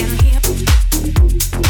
in here.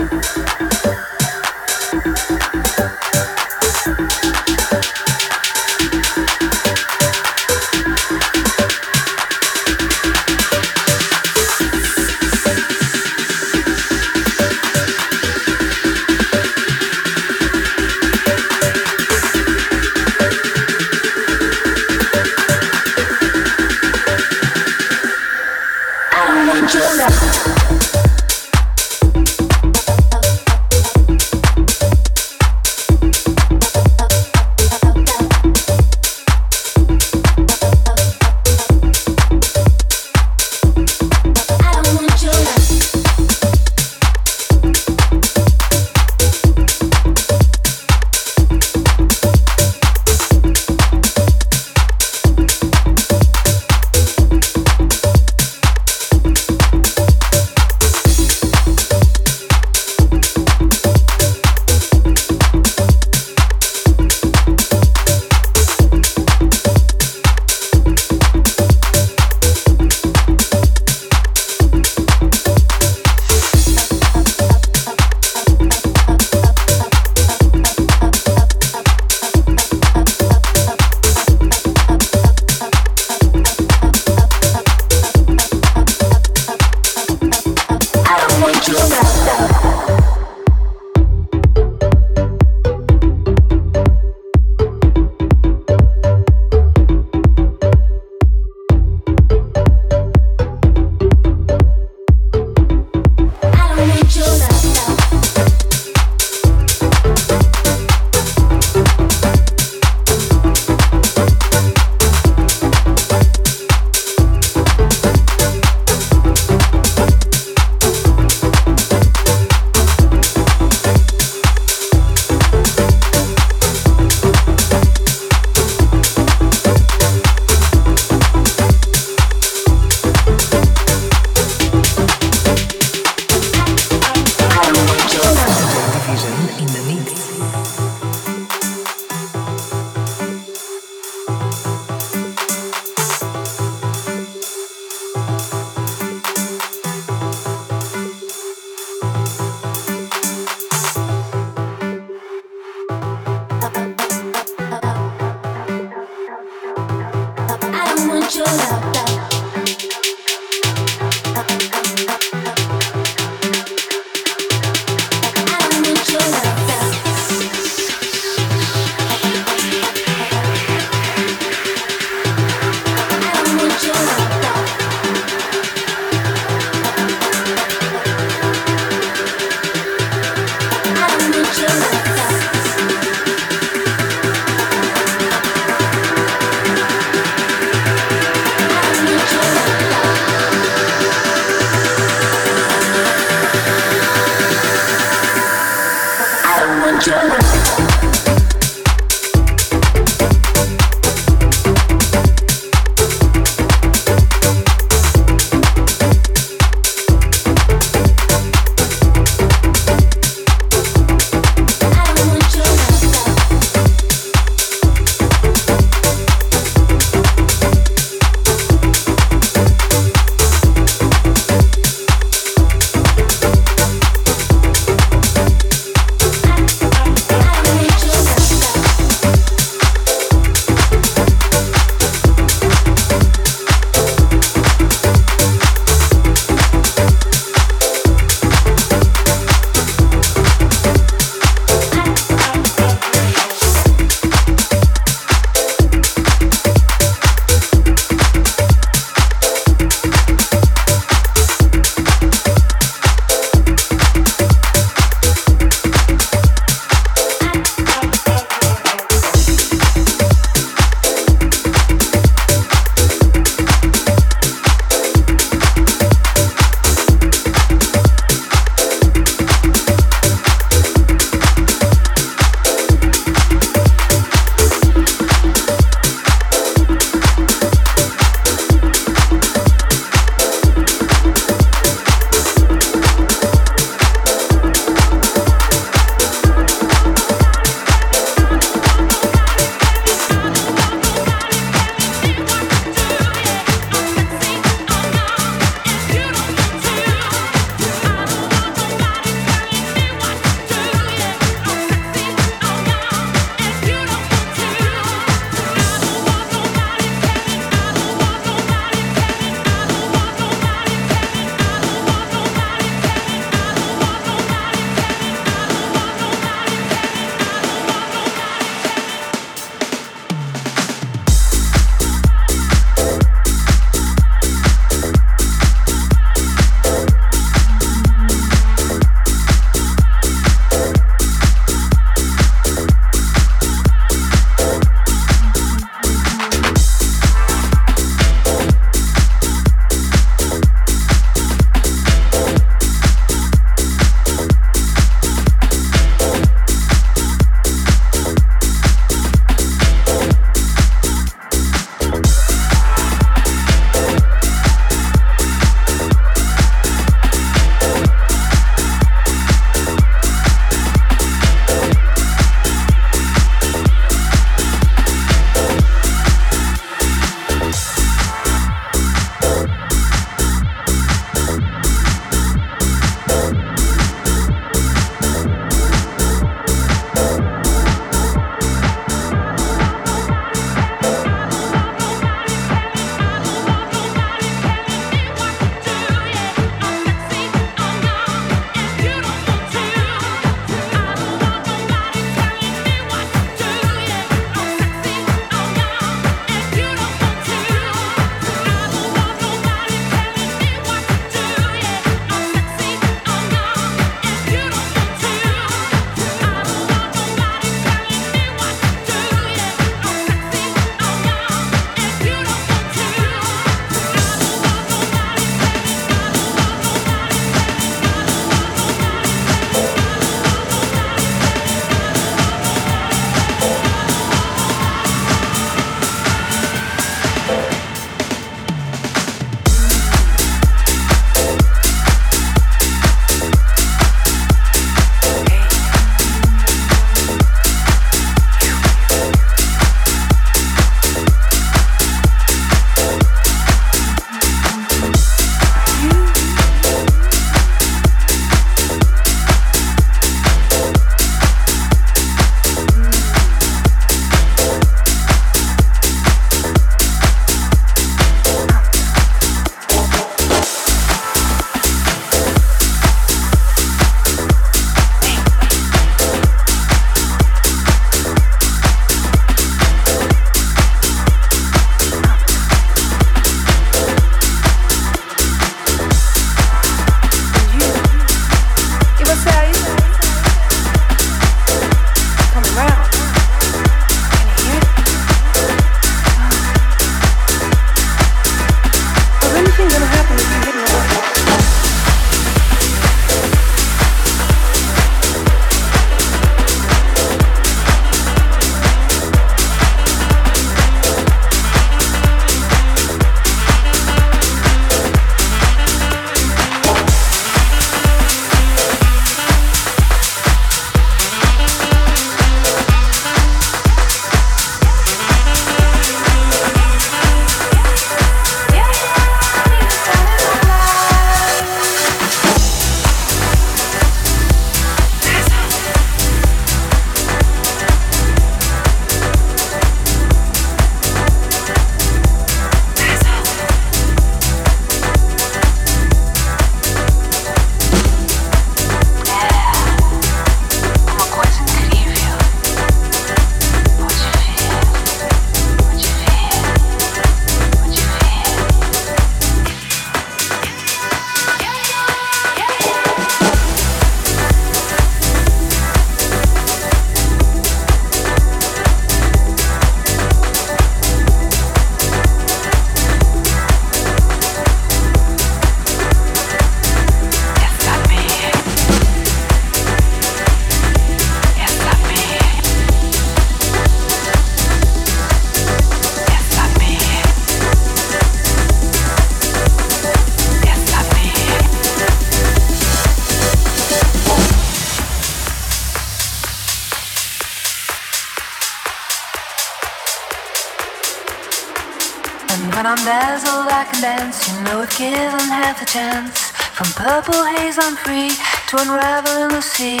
And when I'm dazzled, I can dance. You know, if given half a chance. From purple haze, I'm free to unravel in the sea.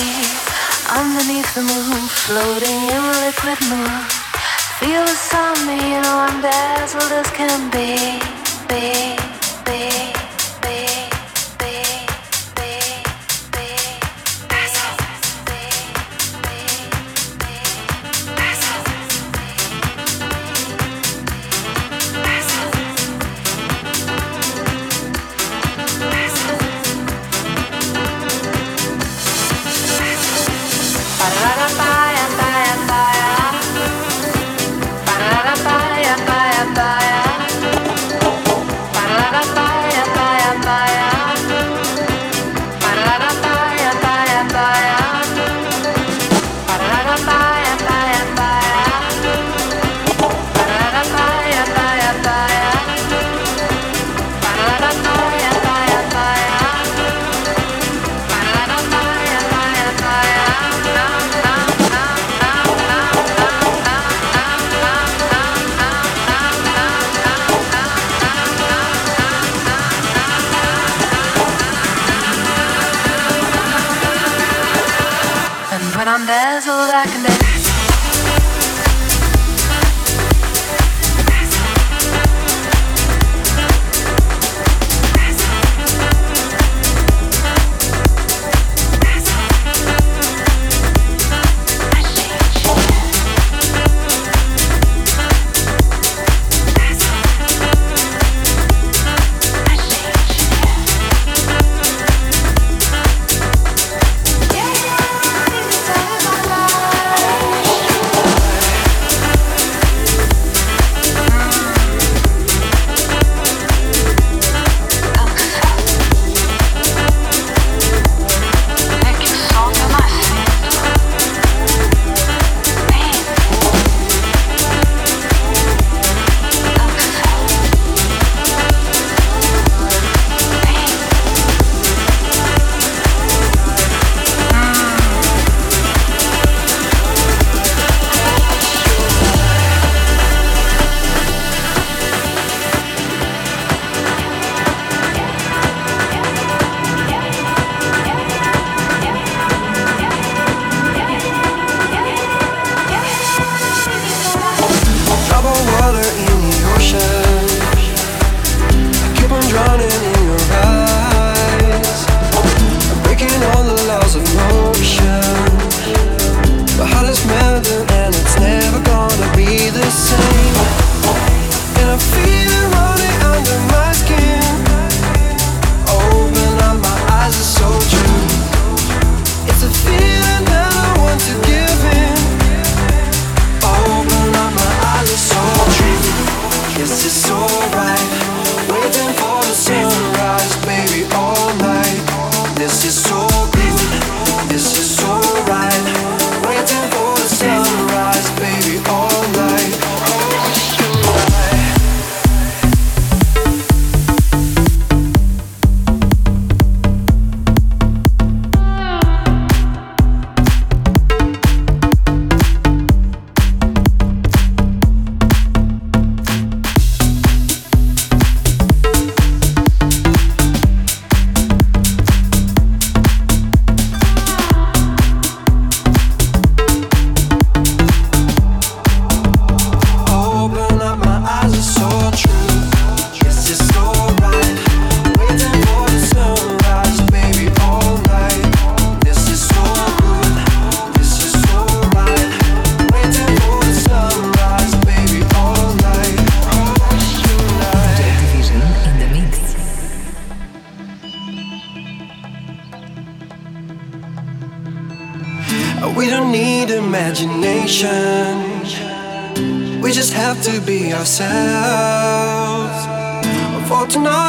Underneath the moon, floating in liquid moon. Feel the sun, you know I'm dazzled as can be, be.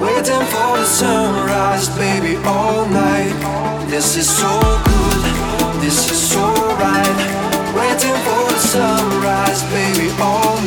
Waiting for the sunrise, baby, all night. This is so good, this is so right. Waiting for the sunrise, baby, all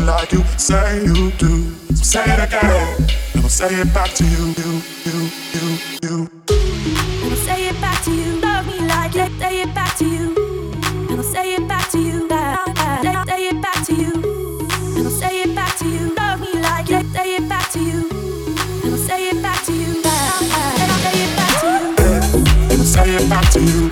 you like you say you do. So say it again, and I'll say it back to you, you, you, you, you. Say it back to you. Love me like it, say it back to you. And I'll say it back to you. Say it back to you. And I'll say it back to you. Love me like it, say it back to you. And I'll say it back to you. And I'll say it back to you.